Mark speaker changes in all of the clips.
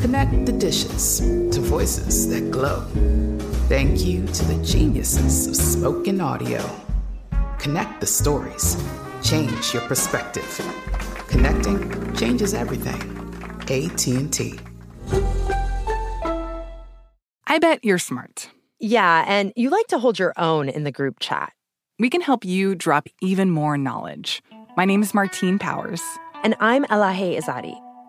Speaker 1: Connect the dishes to voices that glow. Thank you to the geniuses of spoken audio. Connect the stories. Change your perspective. Connecting changes everything. AT&T.
Speaker 2: I bet you're smart.
Speaker 3: Yeah, and you like to hold your own in the group chat.
Speaker 2: We can help you drop even more knowledge. My name is Martine Powers.
Speaker 3: And I'm Elahe Izadi.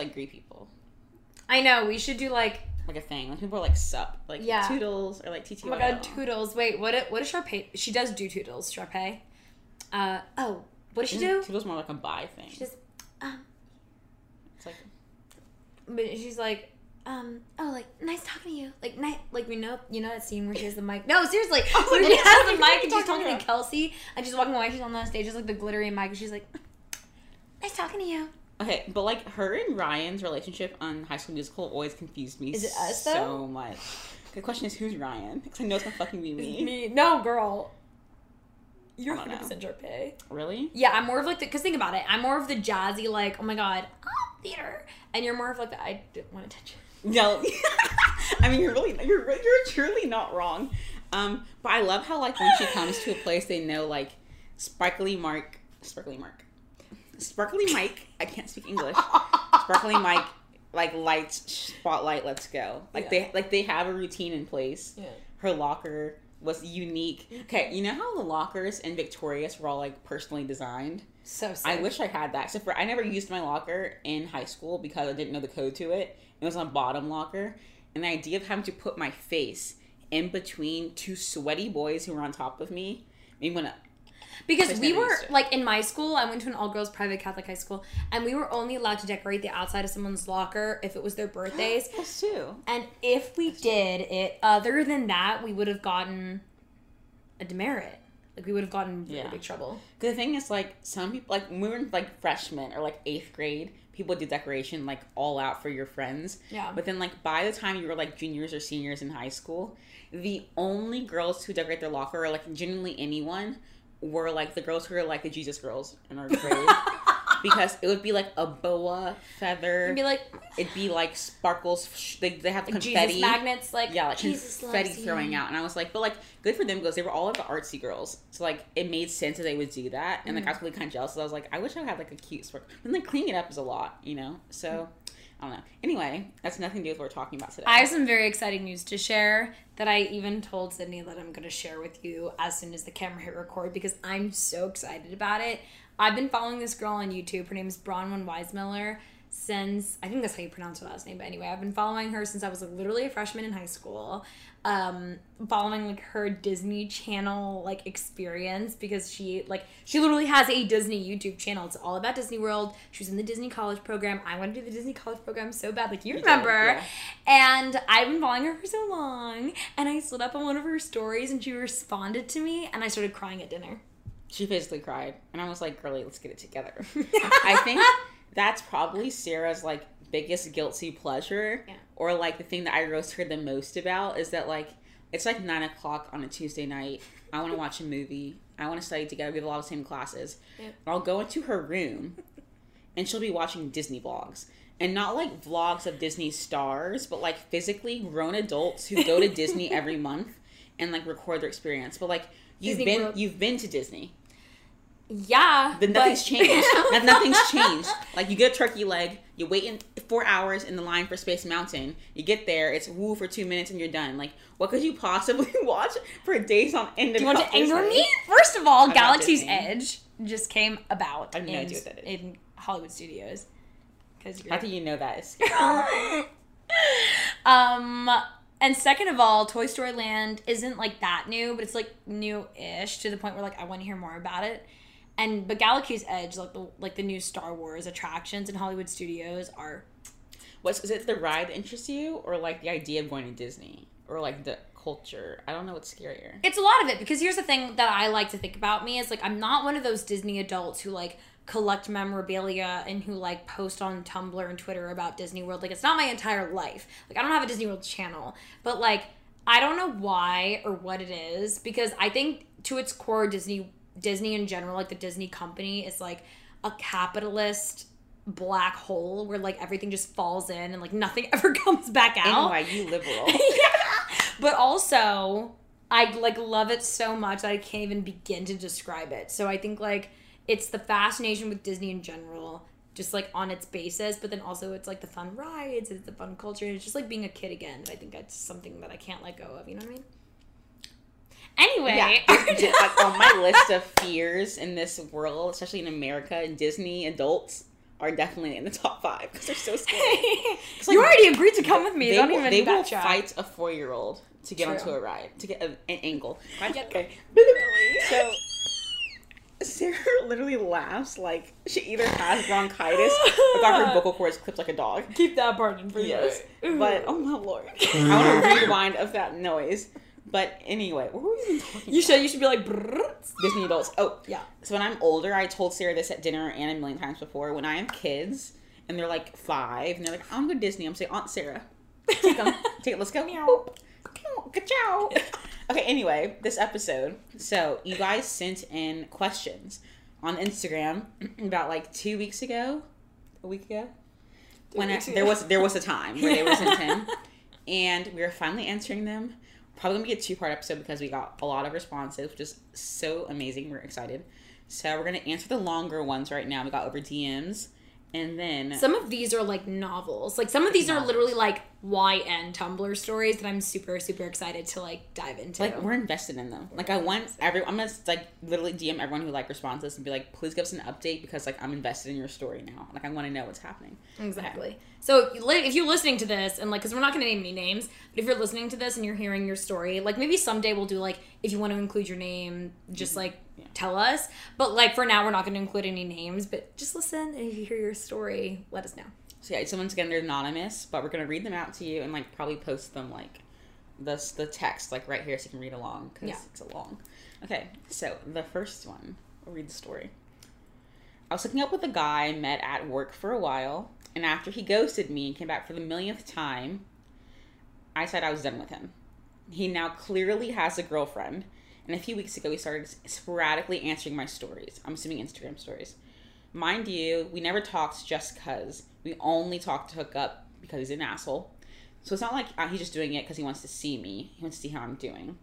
Speaker 4: Like greet people.
Speaker 5: I know, we should do like,
Speaker 4: Like a thing. Like people are like sup, like
Speaker 5: Yeah.
Speaker 4: toodles or like TTY.
Speaker 5: oh my god, toodles. Wait, what what does Sharpay? She does do toodles, Sharpay. Uh, oh, what does she do?
Speaker 4: Toodles more like a bye thing.
Speaker 5: She just, um,
Speaker 4: It's like
Speaker 5: but she's like, um, oh, like, nice talking to you. Like, nice, like, we know, you know that scene where she has the mic. No, seriously.
Speaker 4: was
Speaker 5: Where she has
Speaker 4: the
Speaker 5: the
Speaker 4: fuck are
Speaker 5: mic and she's
Speaker 4: talking
Speaker 5: talking
Speaker 4: about?
Speaker 5: to Kelsey and she's walking away. She's on the stage. just like the glittery mic and she's like, nice talking to you.
Speaker 4: Okay, but like her and Ryan's relationship on High School Musical always confused me.
Speaker 5: Is it us,
Speaker 4: so
Speaker 5: though?
Speaker 4: much? The question is who's Ryan? Because I know it's gonna fucking be me.
Speaker 5: Me, no, girl. You're
Speaker 4: I don't
Speaker 5: 100% Sharpay.
Speaker 4: Really?
Speaker 5: Yeah, I'm more of like the because think about it. I'm more of the jazzy like oh my god, oh, theater, and you're more of like the I didn't want to touch you.
Speaker 4: No, I mean you're really you're you're truly not wrong. Um, but I love how like when she comes to a place, they know like sparkly Mark, sparkly Mark, sparkly Mike. I can't speak English. Sparkly Mike, like lights, spotlight. Let's go. Like they like they have a routine in place.
Speaker 5: Yeah.
Speaker 4: Her locker was unique. Okay, you know how the lockers in Victorious were all like personally designed.
Speaker 5: So sick.
Speaker 4: I wish I had that. Except for I never used my locker in high school because I didn't know the code to it. It was on bottom locker, and the idea of having to put my face in between two sweaty boys who were on top of me I mean, wanna.
Speaker 5: Because we were like in my school. I went to an all girls private Catholic high school, and we were only allowed to decorate the outside of someone's locker if it was their birthdays.
Speaker 4: Us too.
Speaker 5: and if we did it, other than that, we would have gotten a demerit. Like we would have gotten really
Speaker 4: Yeah.
Speaker 5: big trouble.
Speaker 4: The thing is, like some people, like when we were in, like freshmen or like eighth grade, people do decoration like all out for your friends.
Speaker 5: Yeah.
Speaker 4: But then, like by the time you were like juniors or seniors in high school, the only girls who decorate their locker, or like genuinely anyone, were like the girls who are like the Jesus girls in our grade. because it would be like a boa feather.
Speaker 6: And be like,
Speaker 4: It'd be like sparkles. They, they have
Speaker 6: like
Speaker 4: confetti.
Speaker 6: Jesus magnets, like
Speaker 4: yeah, like
Speaker 6: Jesus
Speaker 4: confetti throwing out, and I was like, but like, good for them because they were all like the artsy girls, so like it made sense that they would do that, and like I mm. was really kind of jealous. So I was like, I wish I had like a cute spark, and like cleaning it up is a lot, you know. So mm. I don't know. Anyway, that's nothing to do with what we're talking about today.
Speaker 5: I have some very exciting news to share that I even told Sydney that I'm going to share with you as soon as the camera hit record because I'm so excited about it. I've been following this girl on YouTube. Her name is Bronwyn Weismiller since I think that's how you pronounce her last name. But anyway, I've been following her since I was like literally a freshman in high school. Um, following like her Disney Channel like experience because she like she literally has a Disney YouTube channel. It's all about Disney World. She was in the Disney College program. I want to do the Disney College program so bad, like you remember.
Speaker 4: yeah.
Speaker 5: And I've been following her for so long. And I slid up on one of her stories and she responded to me and I started crying at dinner.
Speaker 4: she physically cried, and I was like, "Girlie, let's get it together." I think that's probably Sarah's like biggest guilty pleasure,
Speaker 5: Yeah.
Speaker 4: or like the thing that I roast her the most about is that like it's like nine o'clock on a Tuesday night. I want to watch a movie. I want to study together. We have a lot of same classes.
Speaker 5: Yep.
Speaker 4: I'll go into her room, and she'll be watching Disney vlogs. And not like vlogs of Disney stars, but like physically grown adults who go to Disney every month and like record their experience. But like you've
Speaker 5: Disney
Speaker 4: been
Speaker 5: World.
Speaker 4: you've been to Disney.
Speaker 5: Yeah.
Speaker 4: But nothing's changed. Nothing's changed. Like you get a turkey leg, you wait in four hours in the line for Space Mountain. You get there, it's woo for two minutes, and you're done. Like, what could you possibly watch for days on end?
Speaker 5: Do you want to anger me? First of all,
Speaker 4: love
Speaker 5: Galaxy's Edge just came about
Speaker 4: I have no
Speaker 5: in,
Speaker 4: idea what that is.
Speaker 5: in Hollywood Studios. Because
Speaker 4: How do you know that? Is
Speaker 5: Um, and second of all, Toy Story Land isn't like that new, but it's like new-ish to the point where like I want to hear more about it. And but Galaxy's Edge, like the like the new Star Wars attractions in Hollywood Studios are
Speaker 4: What's is it the ride that interests you, or like the idea of going to Disney, or like the culture? I don't know what's scarier.
Speaker 5: it's a lot of it because here's the thing that I like to think about me is like I'm not one of those Disney adults who like collect memorabilia and who like post on Tumblr and Twitter about Disney World. Like it's not my entire life. Like I don't have a Disney World channel, but like I don't know why or what it is because I think to its core Disney Disney in general, like the Disney company is like a capitalist black hole where like everything just falls in and like nothing ever comes back out
Speaker 4: you liberal.
Speaker 5: but also I like love it so much that I can't even begin to describe it. So I think like it's the fascination with Disney in general, just like on its basis, but then also it's like the fun rides, it's the fun culture, and it's just like being a kid again. I think that's something that I can't let go of. You know what I mean? Anyway,
Speaker 4: Yeah, it's like on my list of fears in this world, especially in America, Disney adults are definitely in the top five because they're so scary. Like-
Speaker 5: you already agreed to come with me.
Speaker 4: They
Speaker 5: Don't
Speaker 4: will,
Speaker 5: even
Speaker 4: they will
Speaker 5: backtrack.
Speaker 4: fight a four year old to get
Speaker 5: True.
Speaker 4: onto a ride to get a, an angle.
Speaker 5: Okay.
Speaker 4: So Sarah literally laughs like she either has bronchitis or got her vocal cords clipped like a dog.
Speaker 5: Keep that part in for
Speaker 4: Yes,
Speaker 5: you.
Speaker 4: but oh my lord, I want to mm. rewind of that noise. But anyway, what were we even talking?
Speaker 5: You should you should be like.
Speaker 4: Disney adults. Oh,
Speaker 5: Yeah.
Speaker 4: So when I'm older, I told Sarah this at dinner and a million times before. When I have kids and they're like five and they're like, "I'm going to Disney," I'm saying, "Aunt Sarah, take them, take it, let's go." Boop. Ka-chow. Okay. Anyway, this episode. So you guys sent in questions on Instagram about like two weeks ago, a week ago. When I, there was there was a time where they were sent in, and we were finally answering them. Probably gonna be a two part episode because we got a lot of responses, which is so amazing. We're excited. So we're gonna answer the longer ones right now. We got over DMs, and then
Speaker 5: Some of these are like novels. Like some of these are literally like YN Tumblr stories that I'm super super excited to like dive into.
Speaker 4: like we're invested in them. Like I want every I'm gonna like literally DM everyone who like responds to this and be like, please give us an update because like I'm invested in your story now. Like I want to know what's happening.
Speaker 5: Exactly. So if you li- if you're listening to this and like, because we're not to name any names, but if you're listening to this and you're hearing your story, like maybe someday we'll do like if you want to include your name, just mm-hmm. like tell us. But like for now, we're not to include any names. But just listen and if you hear your story, let us know.
Speaker 4: So yeah, someone's again they're anonymous, but we're gonna read them out to you and like probably post them like the the text like right here so you can read along because
Speaker 5: Yeah.
Speaker 4: it's a long. Okay, so the first one, I'll read the story. I was hooking up with a guy I met at work for a while, and after he ghosted me and came back for the millionth time, I said I was done with him. He now clearly has a girlfriend, and a few weeks ago he started sporadically answering my stories. I'm assuming Instagram stories. Mind you, we never talked just because. We only talk to hook up because he's an asshole. So it's not like uh, he's just doing it because he wants to see me. He wants to see how I'm doing.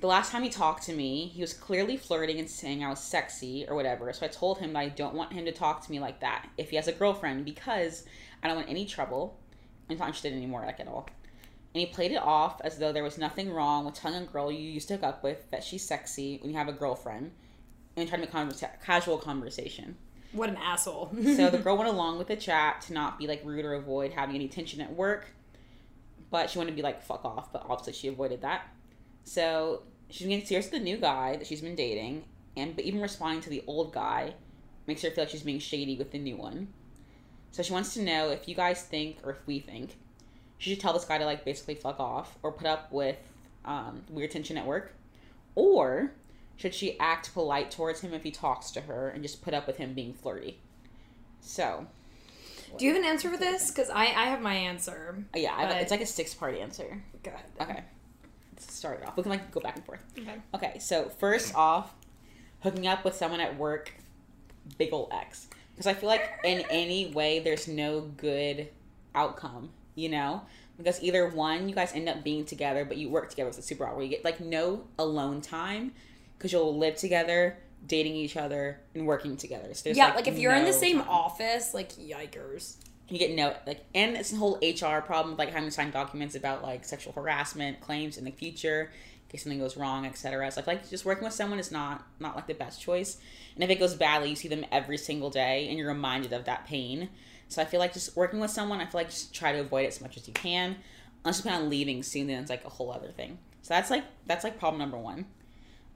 Speaker 4: The last time he talked to me, he was clearly flirting and saying I was sexy or whatever. So I told him that I don't want him to talk to me like that if he has a girlfriend because I don't want any trouble. I'm not interested anymore, like at all. And he played it off as though there was nothing wrong with telling a girl you used to hook up with that she's sexy when you have a girlfriend and trying to make conversa- casual conversation.
Speaker 5: What an asshole.
Speaker 4: so the girl went along with the chat to not be like rude or avoid having any tension at work, but she wanted to be like fuck off. But obviously she avoided that. So she's getting serious with the new guy that she's been dating, and but even responding to the old guy makes her feel like she's being shady with the new one. So she wants to know if you guys think, or if we think, she should tell this guy to like basically fuck off or put up with um, weird tension at work, or should she act polite towards him if he talks to her and just put up with him being flirty? So,
Speaker 5: Do you have an answer for this? Because I, I have my answer.
Speaker 4: Uh, yeah, I,
Speaker 5: But-
Speaker 4: it's like a six part answer.
Speaker 5: Go ahead.
Speaker 4: Okay. Let's start it off. We can like go back and forth.
Speaker 5: Okay.
Speaker 4: Okay, so first off, hooking up with someone at work, big ol' X. Because I feel like in any way there's no good outcome, you know? Because either one, you guys end up being together, but you work together. So it's super awkward. You get like no alone time because you'll live together, dating each other, and working together. So there's,
Speaker 5: Yeah, like, if you're in the same
Speaker 4: time.
Speaker 5: office, like yikers.
Speaker 4: you get no like and it's a whole hr problem like having to sign documents about like sexual harassment claims in the future in case something goes wrong etc it's like like just working with someone is not not like the best choice and if it goes badly you see them every single day and you're reminded of that pain so i feel like just working with someone i feel like just try to avoid it as much as you can unless you plan on leaving soon then it's like a whole other thing so that's like that's like problem number one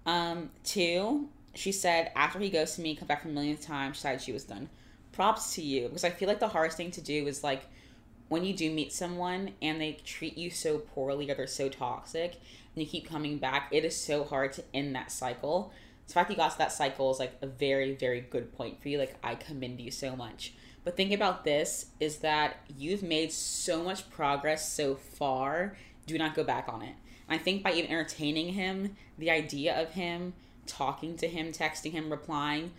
Speaker 4: um two she said after he goes to me come back for the millionth time she decided she was done props to you because I feel like the hardest thing to do is like when you do meet someone and they treat you so poorly or they're so toxic and you keep coming back, it is so hard to end that cycle. So the fact you got to that cycle is like a very, very good point for you. Like I commend you so much. But think about this is that you've made so much progress so far. Do not go back on it. I think by even entertaining him, the idea of him, talking to him, texting him, replying,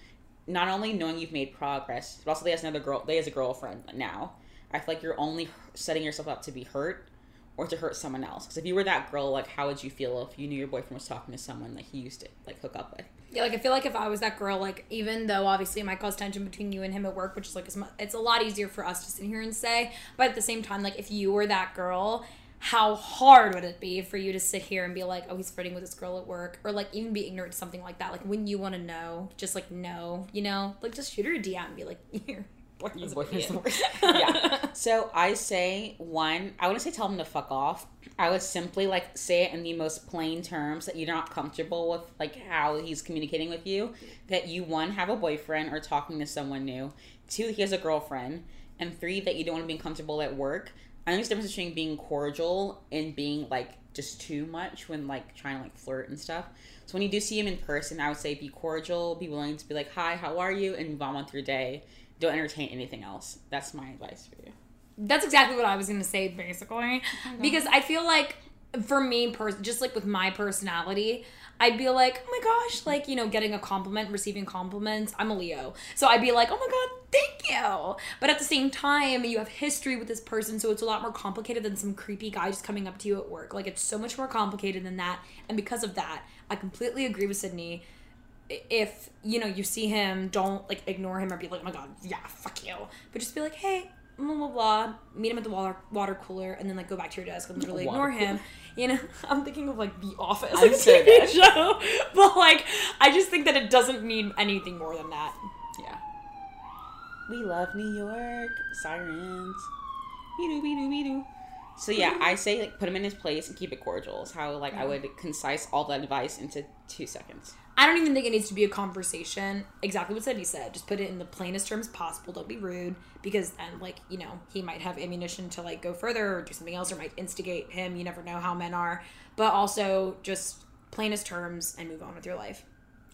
Speaker 4: not only knowing you've made progress, but also they has another girl. They has a girlfriend now. I feel like you're only setting yourself up to be hurt or to hurt someone else. Because if you were that girl, like, how would you feel if you knew your boyfriend was talking to someone that he used to like hook up with?
Speaker 5: Yeah, like I feel like if I was that girl, like even though obviously it might cause tension between you and him at work, which is like as it's a lot easier for us to sit here and say, but at the same time, like if you were that girl, how hard would it be for you to sit here and be like, oh, he's flirting with this girl at work, or like even be ignorant to something like that? Like when you want to know, just like know, you know, like just shoot her a DM and be like, here.
Speaker 4: Your boyfriend's the yeah. So I say one, I wouldn't say tell him to fuck off. I would simply like say it in the most plain terms that you're not comfortable with like how he's communicating with you. That you one have a boyfriend or talking to someone new. Two, he has a girlfriend. And three, that you don't want to be uncomfortable at work. I think there's a difference between being cordial and being like just too much when like trying to like flirt and stuff. So when you do see him in person, I would say be cordial, be willing to be like, "Hi, how are you?" and move on with your day. Don't entertain anything else. That's my advice for you.
Speaker 5: That's exactly what I was gonna say, basically, oh because I feel like for me, pers- just like with my personality, I'd be like, oh my gosh, like you know, getting a compliment, receiving compliments. I'm a Leo, so I'd be like, oh my god, thank you. But at the same time, you have history with this person, so it's a lot more complicated than some creepy guy just coming up to you at work. Like it's so much more complicated than that, and because of that, I completely agree with Sydney if you know you see him, don't like ignore him or be like, oh my god, yeah, fuck you. But just be like, hey, blah blah blah. Meet him at the water water cooler, and then like go back to your desk and literally
Speaker 4: Water
Speaker 5: ignore him. You know, I'm thinking of like The Office, like
Speaker 4: so
Speaker 5: TV
Speaker 4: dead.
Speaker 5: show. But like, I just think that it doesn't mean anything more than that.
Speaker 4: Yeah. We love New York. Sirens. We do, we do, we do. So yeah, I say like put him in his place and keep it cordial. Is how like I would concise all that advice into two seconds.
Speaker 5: I don't even think it needs to be a conversation. Exactly what Sydney said. Just put it in the plainest terms possible. Don't be rude because then, like, you know, he might have ammunition to like go further or do something else or might instigate him. You never know how men are. But also just plainest terms and move on with your life.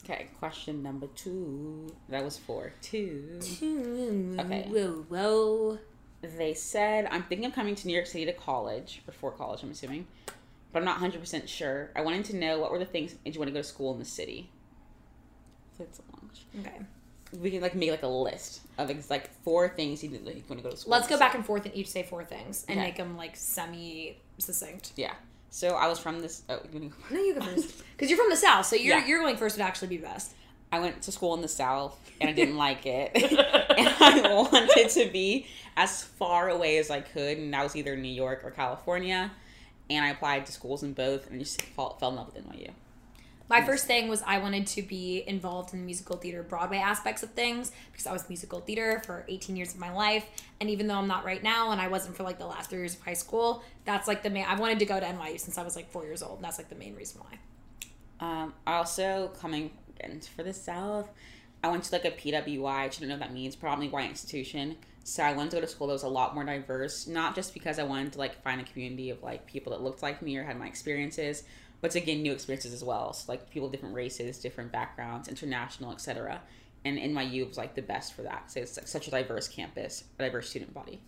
Speaker 4: Okay, question number two. That was four. Two.
Speaker 5: Okay. Whoa, whoa.
Speaker 4: They said I'm thinking of coming to New York City to college or for college. I'm assuming, but I'm not 100 percent sure. I wanted to know what were the things made you want to go to school in the city. So it's a long.
Speaker 5: Okay.
Speaker 4: we can like make like a list of like four things you, like, want to go to school.
Speaker 5: Let's go back and forth and each say four things and
Speaker 4: Okay.
Speaker 5: make them like semi succinct.
Speaker 4: Yeah. So I was from this. Oh, you
Speaker 5: No, you go first because you're from the south, so you're
Speaker 4: Yeah.
Speaker 5: you're going first would actually be best.
Speaker 4: I went to school in the South and I didn't like it. and I wanted to be as far away as I could, and that was either New York or California. And I applied to schools in both, and just fell, fell in love with NYU.
Speaker 5: My first thing was I wanted to be involved in the musical theater Broadway aspects of things because I was musical theater for 18 years of my life. And even though I'm not right now and I wasn't for like the last three years of high school, that's like the main, I wanted to go to NYU since I was like four years old. And that's like the main reason why.
Speaker 4: Um, also coming for the South. I went to like a PWI. I shouldn't know what that means. Probably white institution. So I wanted to go to school that was a lot more diverse. Not just because I wanted to like find a community of like people that looked like me or had my experiences, but to gain new experiences as well. So like people of different races, different backgrounds, international, etc. And NYU was like the best for that. So it's like such a diverse campus, a diverse student body.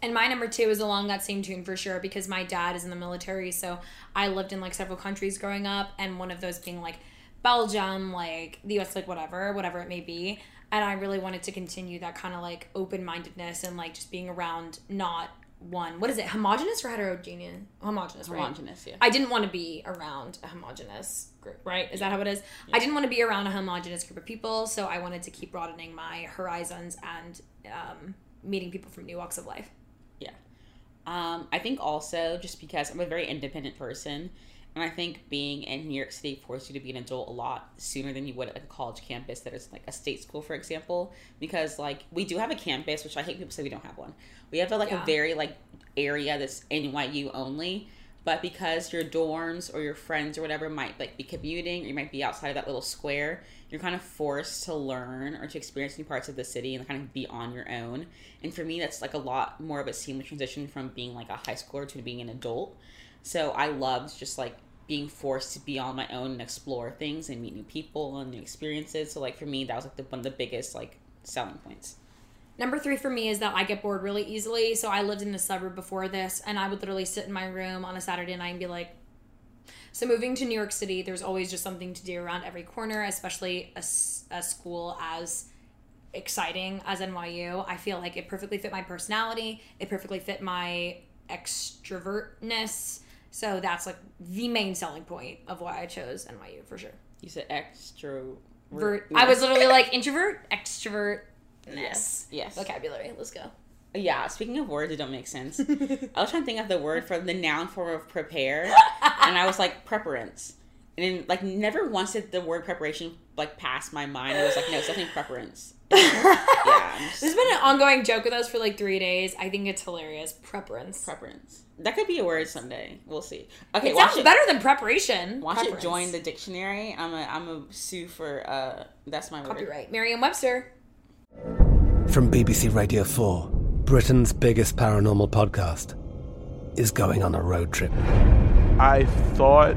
Speaker 5: And my number two is along that same tune for sure because my dad is in the military. So I lived in like several countries growing up, and one of those being like Belgium, like the US, like whatever, whatever it may be. And I really wanted to continue that kind of like open mindedness and like just being around not one, what is it, homogenous or heterogeneous? Homogenous, right?
Speaker 4: Homogenous, yeah.
Speaker 5: I didn't want to be around a homogenous group, right? Is that how it is? I didn't want to be around a homogenous group of people, so I wanted to keep broadening my horizons and um, meeting people from new walks of life.
Speaker 4: Yeah. Um, I think also just because I'm a very independent person, and I think being in New York City forces you to be an adult a lot sooner than you would at like a college campus that is like a state school, for example. Because like we do have a campus, which I hate people say we don't have one. We have a, like
Speaker 5: Yeah.
Speaker 4: a very like area that's NYU only. But because your dorms or your friends or whatever might like be commuting, or you might be outside of that little square, you're kind of forced to learn or to experience new parts of the city and kind of be on your own. And for me, that's like a lot more of a seamless transition from being like a high schooler to being an adult. So I loved just like being forced to be on my own and explore things and meet new people and new experiences. So like for me, that was like the, one of the biggest like selling points.
Speaker 5: Number three for me is that I get bored really easily. So I lived in the suburb before this, and I would literally sit in my room on a Saturday night and be like, so moving to New York City, there's always just something to do around every corner, especially a, a school as exciting as NYU. I feel like it perfectly fit my personality. It perfectly fit my extrovertness. So that's like the main selling point of why I chose NYU for sure.
Speaker 4: You said
Speaker 5: extrovert. I was literally like introvert, extrovertness.
Speaker 4: Yes, yes.
Speaker 5: Vocabulary. Let's go.
Speaker 4: Yeah, speaking of words that don't make sense, I was trying to think of the word for the noun form of prepare, and I was like preference. And then, like, never once did the word preparation like pass my mind. It was like, no, it's definitely preference. yeah, just-
Speaker 5: This has been an ongoing joke with us for like three days. I think it's hilarious. Preference.
Speaker 4: preference. That could be a word someday. We'll see. Okay,
Speaker 5: It
Speaker 4: watch
Speaker 5: sounds
Speaker 4: it.
Speaker 5: better than preparation.
Speaker 4: Watch it join the dictionary. I'm a I'm a sue for uh. That's my word.
Speaker 5: copyright. Merriam-Webster.
Speaker 7: From BBC Radio 4, Britain's biggest paranormal podcast is going on a road trip.
Speaker 8: I thought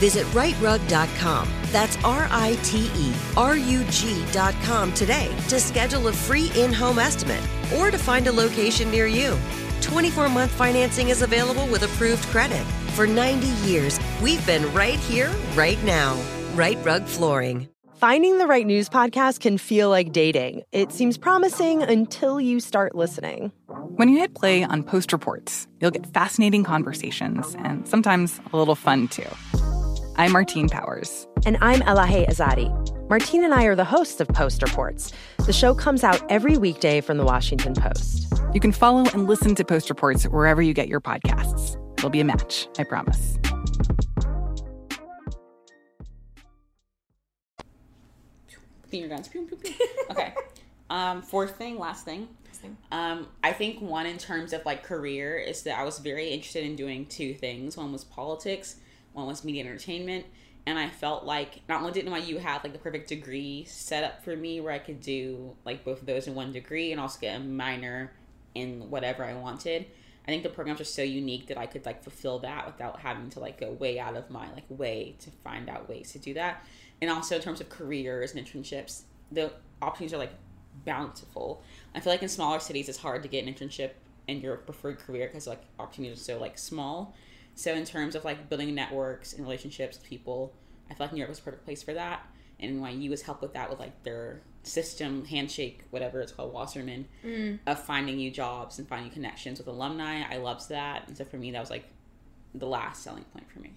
Speaker 9: Visit riterug.com. That's R I T E R U G.com today to schedule a free in home estimate or to find a location near you. 24 month financing is available with approved credit. For 90 years, we've been right here, right now. Rite Rug Flooring.
Speaker 3: Finding the right news podcast can feel like dating. It seems promising until you start listening.
Speaker 2: When you hit play on Post Reports, you'll get fascinating conversations and sometimes a little fun too. I'm Martine Powers.
Speaker 3: And I'm Elahe Izadi. Martine and I are the hosts of Post Reports. The show comes out every weekday from the Washington Post.
Speaker 2: You can follow and listen to Post Reports wherever you get your podcasts. It'll be a match, I promise.
Speaker 4: Finger guns. Pew, pew, pew. Okay. Um, fourth thing, last thing. Um, I think one in terms of like career is that I was very interested in doing two things. One was politics, one was media entertainment. And I felt like not only did NYU have like the perfect degree set up for me where I could do like both of those in one degree and also get a minor in whatever I wanted. I think the programs are so unique that I could like fulfill that without having to like go way out of my like way to find out ways to do that. And also in terms of careers and internships, the opportunities are like bountiful. I feel like in smaller cities it's hard to get an internship in your preferred career because like opportunities are so like small. So in terms of like building networks and relationships with people, I feel like New York was a perfect place for that. And NYU was helped with that with like their system, handshake, whatever it's called, Wasserman,
Speaker 5: Mm.
Speaker 4: of finding you jobs and finding connections with alumni. I loved that. And so for me that was like the last selling point for me.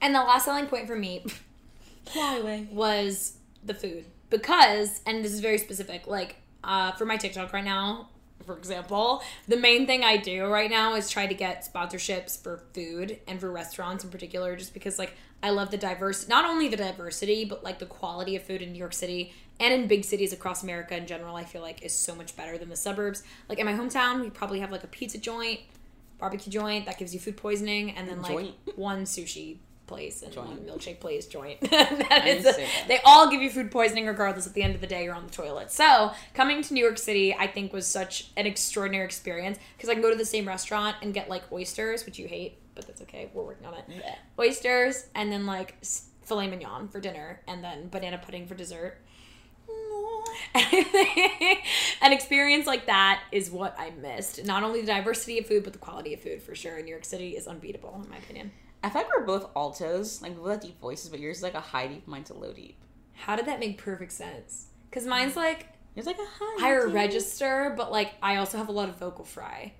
Speaker 5: And the last selling point for me was the food. Because, and this is very specific, like uh, for my TikTok right now, for example, the main thing I do right now is try to get sponsorships for food and for restaurants in particular, just because like I love the diverse, not only the diversity, but like the quality of food in New York City and in big cities across America in general. I feel like is so much better than the suburbs. Like in my hometown, we probably have like a pizza joint, barbecue joint that gives you food poisoning, and then like one sushi place and one
Speaker 4: Joint.
Speaker 5: milkshake place joint. That
Speaker 4: I
Speaker 5: is
Speaker 4: didn't
Speaker 5: they all give you food poisoning regardless. At the end of the day, you're on the toilet. So coming to New York City, I think was such an extraordinary experience because I can go to the same restaurant and get like oysters, which you hate, but that's okay. We're working on it. Oysters and then like filet mignon for dinner, and then banana pudding for dessert. An experience like that is what I missed. Not only the diversity of food, but the quality of food for sure. New York City is unbeatable, in my opinion.
Speaker 4: I feel like we're both altos, like we both have deep voices, but yours is like a high deep, mine's a low deep.
Speaker 5: How did that make perfect sense? Because mm. mine's like
Speaker 4: It's like a high
Speaker 5: higher
Speaker 4: deep.
Speaker 5: register, but like I also have a lot of vocal fry,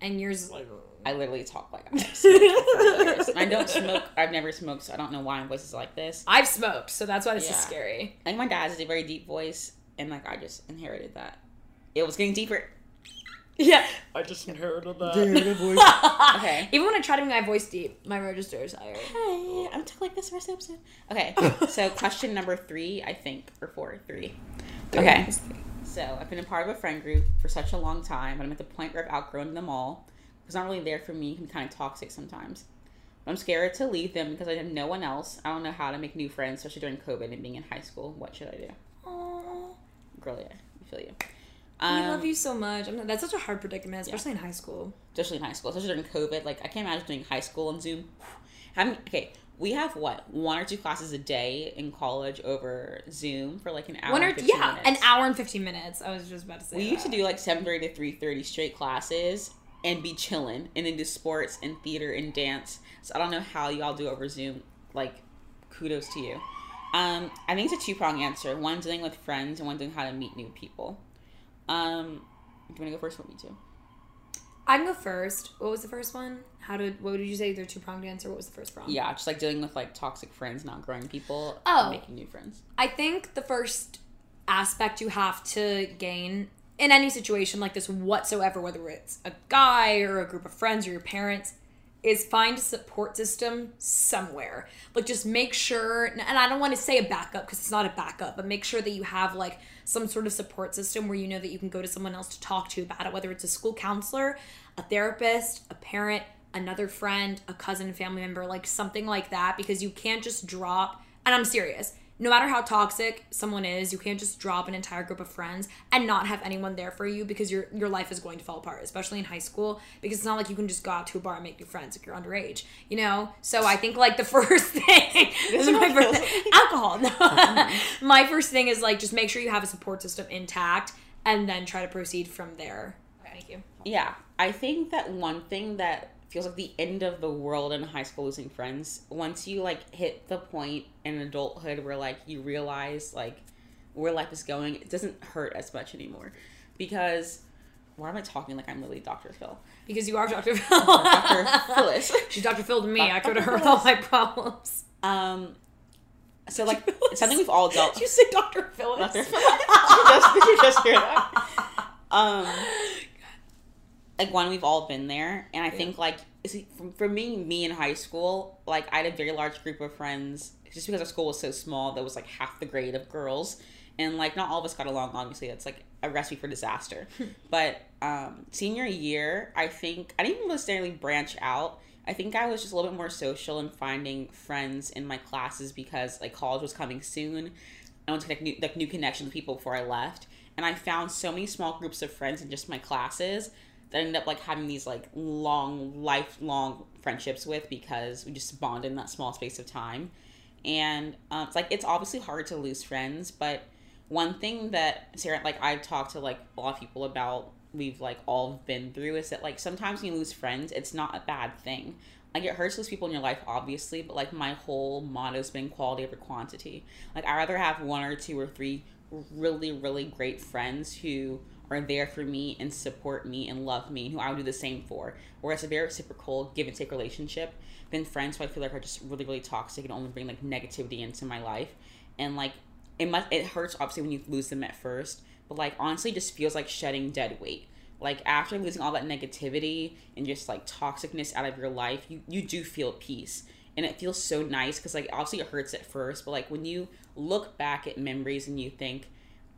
Speaker 5: and yours is like
Speaker 4: I literally talk like I have smoked for years. I don't smoke. I've never smoked, so I don't know why my voice is like this.
Speaker 5: I've smoked, so that's why this is scary.
Speaker 4: I think my dad has a very deep voice, and like I just inherited that. It was getting deeper.
Speaker 5: Yeah, I just inherited that.
Speaker 4: Okay.
Speaker 5: Even when I try to make my voice deep, my register is higher.
Speaker 4: Hey, I'm talking like this the rest of the episode. Okay, so question number three, I think, or four, three. Okay. So I've been a part of a friend group for such a long time, but I'm at the point where I've outgrown them all. It's not really there for me. It can be kind of toxic sometimes. I'm scared to leave them because I have no one else. I don't know how to make new friends, especially during COVID and being in high school. What should I do?
Speaker 5: Aww.
Speaker 4: Girl, yeah, I feel you.
Speaker 5: I
Speaker 4: Um,
Speaker 5: love you so much. That's such a hard predicament, especially in high school.
Speaker 4: especially in high school, especially during COVID. Like I can't imagine doing high school on Zoom. Having okay, we have what one or two classes a day in college over Zoom for like an hour.
Speaker 5: One or
Speaker 4: and 15
Speaker 5: yeah,
Speaker 4: minutes.
Speaker 5: an hour and fifteen minutes. I was just about to say.
Speaker 4: We used to do like seven thirty to three thirty straight classes and be chilling, and then do sports and theater and dance. So I don't know how y'all do over Zoom. Like, kudos to you. Um, I think it's a two prong answer. One dealing with friends, and one doing how to meet new people. Um, do you want to go first? Or me too?
Speaker 5: I can go first. What was the first one? How did what did you say? They're two pronged answer. What was the first prong?
Speaker 4: Yeah, just like dealing with like toxic friends, not growing people,
Speaker 5: Oh.
Speaker 4: making new friends.
Speaker 5: I think the first aspect you have to gain in any situation like this whatsoever, whether it's a guy or a group of friends or your parents, is find a support system somewhere. Like just make sure, and I don't want to say a backup because it's not a backup, but make sure that you have like some sort of support system where you know that you can go to someone else to talk to about it, whether it's a school counselor, a therapist, a parent, another friend, a cousin, family member, like something like that, because you can't just drop, and I'm serious. No matter how toxic someone is, you can't just drop an entire group of friends and not have anyone there for you because your your life is going to fall apart, especially in high school. Because it's not like you can just go out to a bar and make new friends if you're underage, you know. So I think like the first thing, this is my first alcohol. No. my first thing is like just make sure you have a support system intact, and then try to proceed from there. Thank you.
Speaker 4: Yeah, I think that one thing that feels like the end of the world in high school losing friends once you like hit the point in adulthood where like you realize like where life is going it doesn't hurt as much anymore because why am I talking like I'm really Dr. Phil?
Speaker 5: Because you are Dr. Phil. Dr. Phyllis. She's Dr. Phil to me. Dr. I could have heard all my problems.
Speaker 4: Um, so like it's something we've all dealt.
Speaker 5: Did you say Dr. Phyllis? Dr.
Speaker 4: Phyllis. did, you just, did you just hear that? Um, like one we've all been there and i yeah. think like for me me in high school like i had a very large group of friends just because our school was so small that was like half the grade of girls and like not all of us got along obviously that's like a recipe for disaster. But um senior year i think i didn't necessarily branch out. I think i was just a little bit more social and finding friends in my classes because like college was coming soon. I wanted to connect new, like new connections with people before i left. And i found so many small groups of friends in just my classes ended up like having these like long, lifelong friendships with because we just bonded in that small space of time. And um, it's like it's obviously hard to lose friends, but one thing that Sarah, like I've talked to like a lot of people about, we've like all been through is that like sometimes when you lose friends, it's not a bad thing. Like it hurts those people in your life, obviously, but like my whole motto's been quality over quantity. Like I rather have one or two or three really, really great friends who are there for me and support me and love me and who I would do the same for. Whereas a very reciprocal give and take relationship than friends who I feel like are just really, really toxic and only bring like negativity into my life. And like it must it hurts obviously when you lose them at first, but like honestly just feels like shedding dead weight. Like after losing all that negativity and just like toxicness out of your life, you, you do feel peace. And it feels so nice because like obviously it hurts at first, but like when you look back at memories and you think,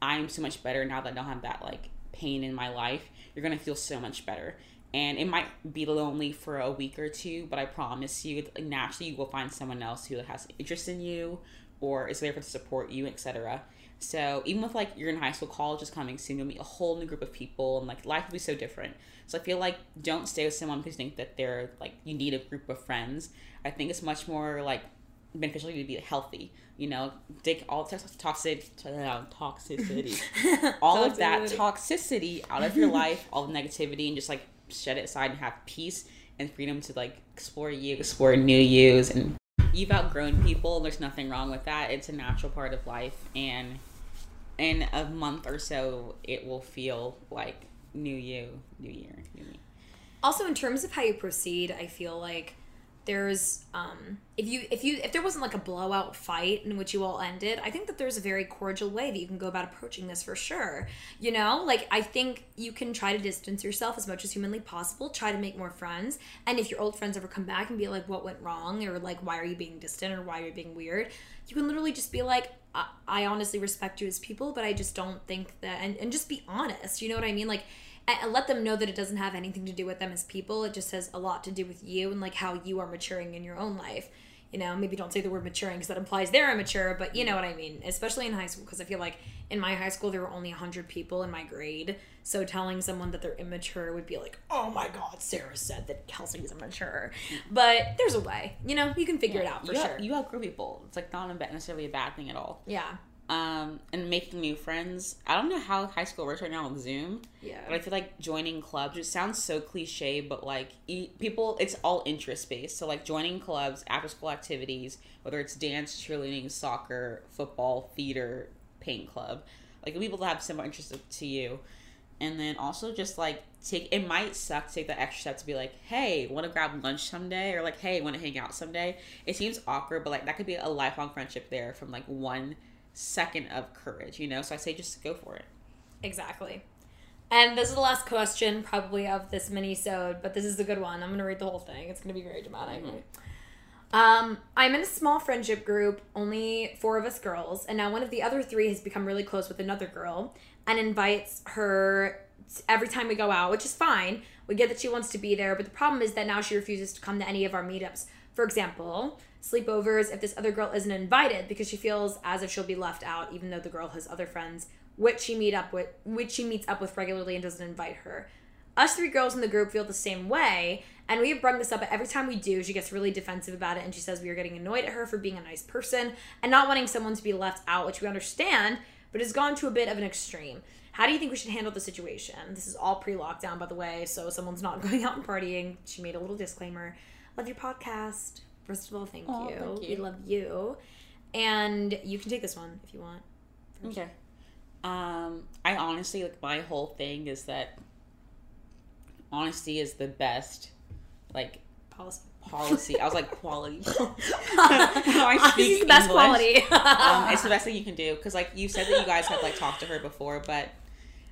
Speaker 4: I'm so much better now that I don't have that like pain in my life, you're gonna feel so much better. And it might be lonely for a week or two, but I promise you, naturally, you will find someone else who has interest in you or is there to support you, etc. So even with like you're in high school, college is coming soon, you'll meet a whole new group of people, and like life will be so different. So I feel like don't stay with someone because you think that they're like you need a group of friends. I think it's much more like beneficial to be healthy. You know, take all toxic, toxicity, all of that toxicity out of your life, all the negativity, and just like shed it aside and have peace and freedom to like explore you, explore new yous, and you've outgrown people. There's nothing wrong with that. It's a natural part of life, and in a month or so, it will feel like new you, new year, new me.
Speaker 5: Also, in terms of how you proceed, I feel like there's um if you if you if there wasn't like a blowout fight in which you all ended i think that there's a very cordial way that you can go about approaching this for sure. You know like i think you can try to distance yourself as much as humanly possible try to make more friends and if your old friends ever come back and be like what went wrong? or like why are you being distant? or why are you being weird? you can literally just be like I, I honestly respect you as people but i just don't think that and, and just be honest you know what i mean? Like let them know that it doesn't have anything to do with them as people. It just has a lot to do with you and like how you are maturing in your own life. You know, maybe don't say the word maturing because that implies they're immature, but you know what I mean. Especially in high school, because I feel like in my high school there were only hundred people in my grade. So telling someone that they're immature would be like, "Oh my God, Sarah said that Kelsey Kelsey's immature." But there's a way, you know, you can figure yeah, it out for
Speaker 4: you
Speaker 5: sure.
Speaker 4: you outgrow people. It's like not necessarily a bad thing at all.
Speaker 5: Yeah
Speaker 4: um, and making new friends. I don't know how high school works right now with Zoom.
Speaker 5: Yeah.
Speaker 4: But I feel like joining clubs. It sounds so cliche, but like people, it's all interest based. So like joining clubs, after school activities, whether it's dance, cheerleading, soccer, football, theater, paint club, like people that have similar interests to you. And then also just like take it might suck to take the extra step to be like, hey, want to grab lunch someday, or like, hey, want to hang out someday. It seems awkward, but like that could be a lifelong friendship there from like one second of courage, you know? So I say just go for it.
Speaker 5: Exactly. And this is the last question, probably of this mini sode, but this is a good one. I'm gonna read the whole thing. It's gonna be very dramatic. Mm-hmm. Um, I'm in a small friendship group, only four of us girls, and now one of the other three has become really close with another girl and invites her every time we go out, which is fine. We get that she wants to be there, but the problem is that now she refuses to come to any of our meetups For example, sleepovers if this other girl isn't invited because she feels as if she'll be left out even though the girl has other friends which she meet up with which she meets up with regularly and doesn't invite her. Us three girls in the group feel the same way, and we have brought this up but every time we do, she gets really defensive about it and she says we are getting annoyed at her for being a nice person and not wanting someone to be left out, which we understand, but it's gone to a bit of an extreme. How do you think we should handle the situation? This is all pre lockdown, by the way, so someone's not going out and partying. She made a little disclaimer. Love your podcast. First of all, thank, you.
Speaker 4: thank
Speaker 5: We love you. And you can take this one if you want.
Speaker 4: Okay. Um, I honestly like my whole thing is that honesty is the best like
Speaker 5: policy.
Speaker 4: Policy. I was like quality. How I speak
Speaker 5: the best
Speaker 4: English.
Speaker 5: quality.
Speaker 4: um, it's the best thing you can do because like you said that you guys have like talked to her before, but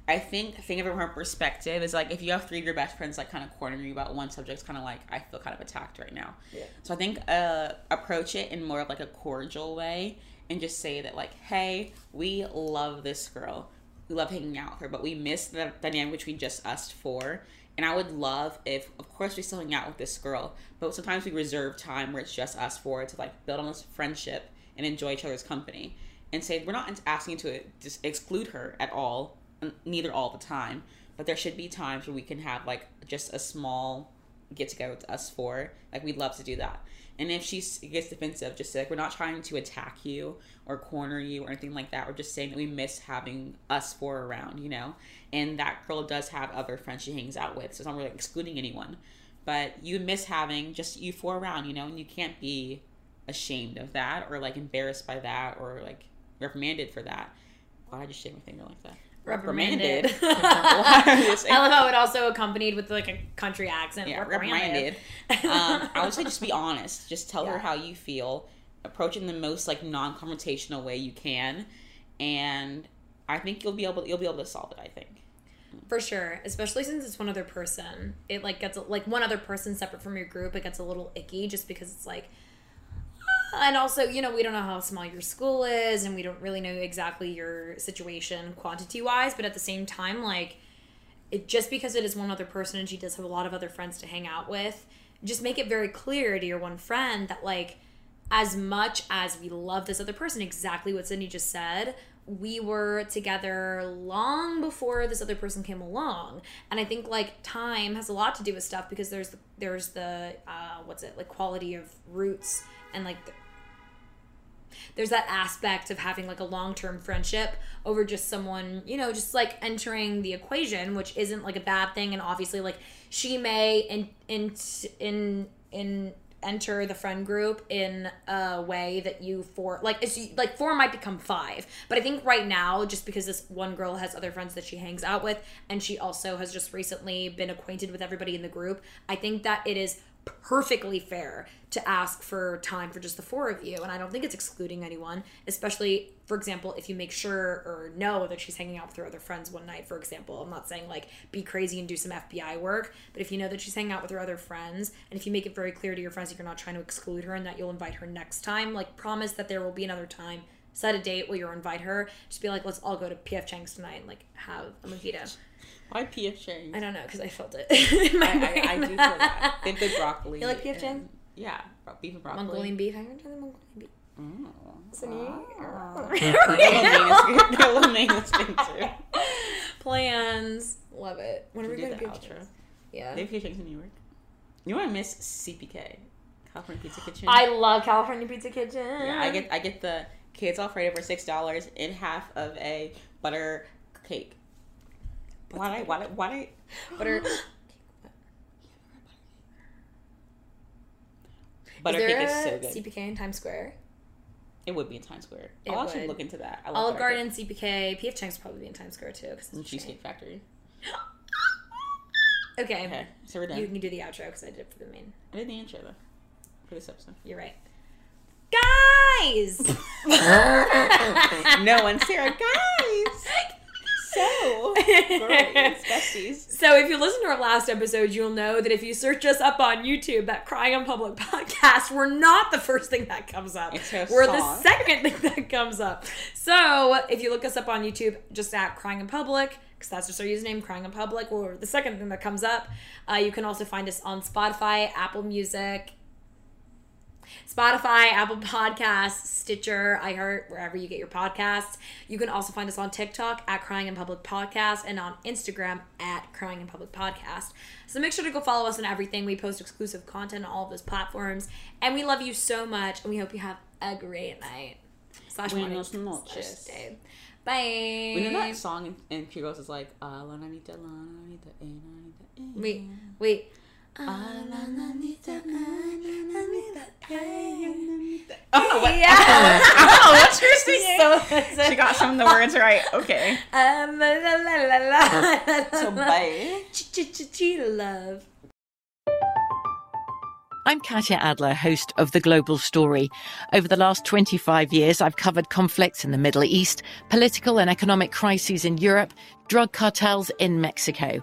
Speaker 4: I think thinking of it from her perspective is like if you have three of your best friends like kind of cornering you about one subject, it's kind of like I feel kind of attacked right now.
Speaker 5: Yeah.
Speaker 4: So I think uh, approach it in more of like a cordial way and just say that like, hey, we love this girl. We love hanging out with her, but we miss the dynamic which we just asked for. And I would love if, of course, we still hang out with this girl, but sometimes we reserve time where it's just us four to like build on this friendship and enjoy each other's company. And say we're not asking you to just exclude her at all, neither all the time, but there should be times where we can have like just a small get together with us four. Like we'd love to do that. And if she gets defensive, just say like we're not trying to attack you or corner you or anything like that. We're just saying that we miss having us four around, you know. And that girl does have other friends she hangs out with, so it's not really excluding anyone. But you miss having just you four around, you know, and you can't be ashamed of that or like embarrassed by that or like reprimanded for that. Why did I just shake my finger like that?
Speaker 5: Reprimanded.
Speaker 4: Why are you saying-
Speaker 5: I love how it also accompanied with like a country accent.
Speaker 4: Yeah,
Speaker 5: reprimanded.
Speaker 4: reprimanded. um, I would say just be honest. Just tell her how you feel. Approach in the most like non-confrontational way you can, and I think you'll be able you'll be able to solve it. I think.
Speaker 5: For sure, especially since it's one other person. It like gets like one other person separate from your group. It gets a little icky just because it's like, and also you know we don't know how small your school is, and we don't really know exactly your situation quantity wise. But at the same time, like, it just because it is one other person and she does have a lot of other friends to hang out with, just make it very clear to your one friend that like as much as we love this other person, exactly what Sydney just said, we were together long before this other person came along. And I think like time has a lot to do with stuff because there's the, there's the uh, what's it like quality of roots and like the, there's that aspect of having like a long-term friendship over just someone you know just like entering the equation which isn't like a bad thing. And obviously like she may in in in in enter the friend group in a way that you four like it's like four might become five. But i think right now just because this one girl has other friends that she hangs out with and she also has just recently been acquainted with everybody in the group i think that it is perfectly fair to ask for time for just the four of you and i don't think it's excluding anyone especially for example if you make sure or know that she's hanging out with her other friends one night for example. I'm not saying like be crazy and do some fbi work but if you know that she's hanging out with her other friends and if you make it very clear to your friends that you're not trying to exclude her and that you'll invite her next time like promise that there will be another time set a date where you'll invite her just be like let's all go to pf chang's tonight and like have a mojito
Speaker 4: Why PF Chang's?
Speaker 5: I don't know because I felt it. in my
Speaker 4: I, I, I do feel that. They have broccoli.
Speaker 5: You like PF Chang's?
Speaker 4: Yeah, beef and broccoli.
Speaker 5: Mongolian beef. Have you ever tried the Mongolian beef? Mm.
Speaker 4: Get a ah. little nameless thing too.
Speaker 5: Plans. Love it. When are we
Speaker 4: Should
Speaker 5: going
Speaker 4: do
Speaker 5: to
Speaker 4: the
Speaker 5: PF
Speaker 4: outro.
Speaker 5: Chang's? Yeah.
Speaker 4: They have PF Chang's in New York. You want to miss CPK, California Pizza Kitchen.
Speaker 5: I love California Pizza Kitchen.
Speaker 4: Yeah, I get I get the kids Alfredo for six dollars in half of a butter cake. Why did I why did why did
Speaker 5: Butter.
Speaker 4: butter
Speaker 5: is
Speaker 4: cake is so good.
Speaker 5: CPK in Times Square?
Speaker 4: It would be in Times Square.
Speaker 5: It
Speaker 4: I'll actually look into that. I love
Speaker 5: Olive Garden, CPK, PF Chang's probably be in Times Square too. Cause
Speaker 4: cake.
Speaker 5: it's.
Speaker 4: Cheesecake Factory.
Speaker 5: Okay.
Speaker 4: Okay, so we're done.
Speaker 5: You can do the outro because I did it for the main.
Speaker 4: I did the intro though for this episode.
Speaker 5: You're right. Guys!
Speaker 4: no one, Sarah. Guys. So, girlies, besties.
Speaker 5: So if you listen to our last episode, you'll know that if you search us up on YouTube, that Crying on Public podcast, we're not the first thing that comes up. We're the second thing that comes up. So if you look us up on YouTube, just at Crying in Public, because that's just our username, Crying in Public, we're the second thing that comes up. Uh, you can also find us on Spotify, Apple Music, Spotify, Apple Podcasts, Stitcher, iHeart, wherever you get your podcasts. You can also find us on TikTok at Crying in Public Podcast and on Instagram at Crying in Public Podcast. So make sure to go follow us on everything. We post exclusive content on all of those platforms. And we love you so much, and we hope you have a great night. Slash.
Speaker 4: Buenos noches.
Speaker 5: slash day. Bye.
Speaker 4: We know that song in Pure is like, ah, la, la, ni, da, la, la, ni, da, eh, la, ni, da, eh.
Speaker 5: Wait, wait.
Speaker 4: Oh, what?
Speaker 5: Yeah.
Speaker 4: oh, what's her singing?
Speaker 5: So-
Speaker 4: she got some of the words right. Okay.
Speaker 5: Um, la, la, la, la, la,
Speaker 4: So, bye.
Speaker 5: Ch- ch- ch- ch- love.
Speaker 10: I'm Katya Adler, host of The Global Story. Over the last 25 years, I've covered conflicts in the Middle East, political and economic crises in Europe, drug cartels in Mexico.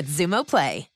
Speaker 11: with Xumo Play.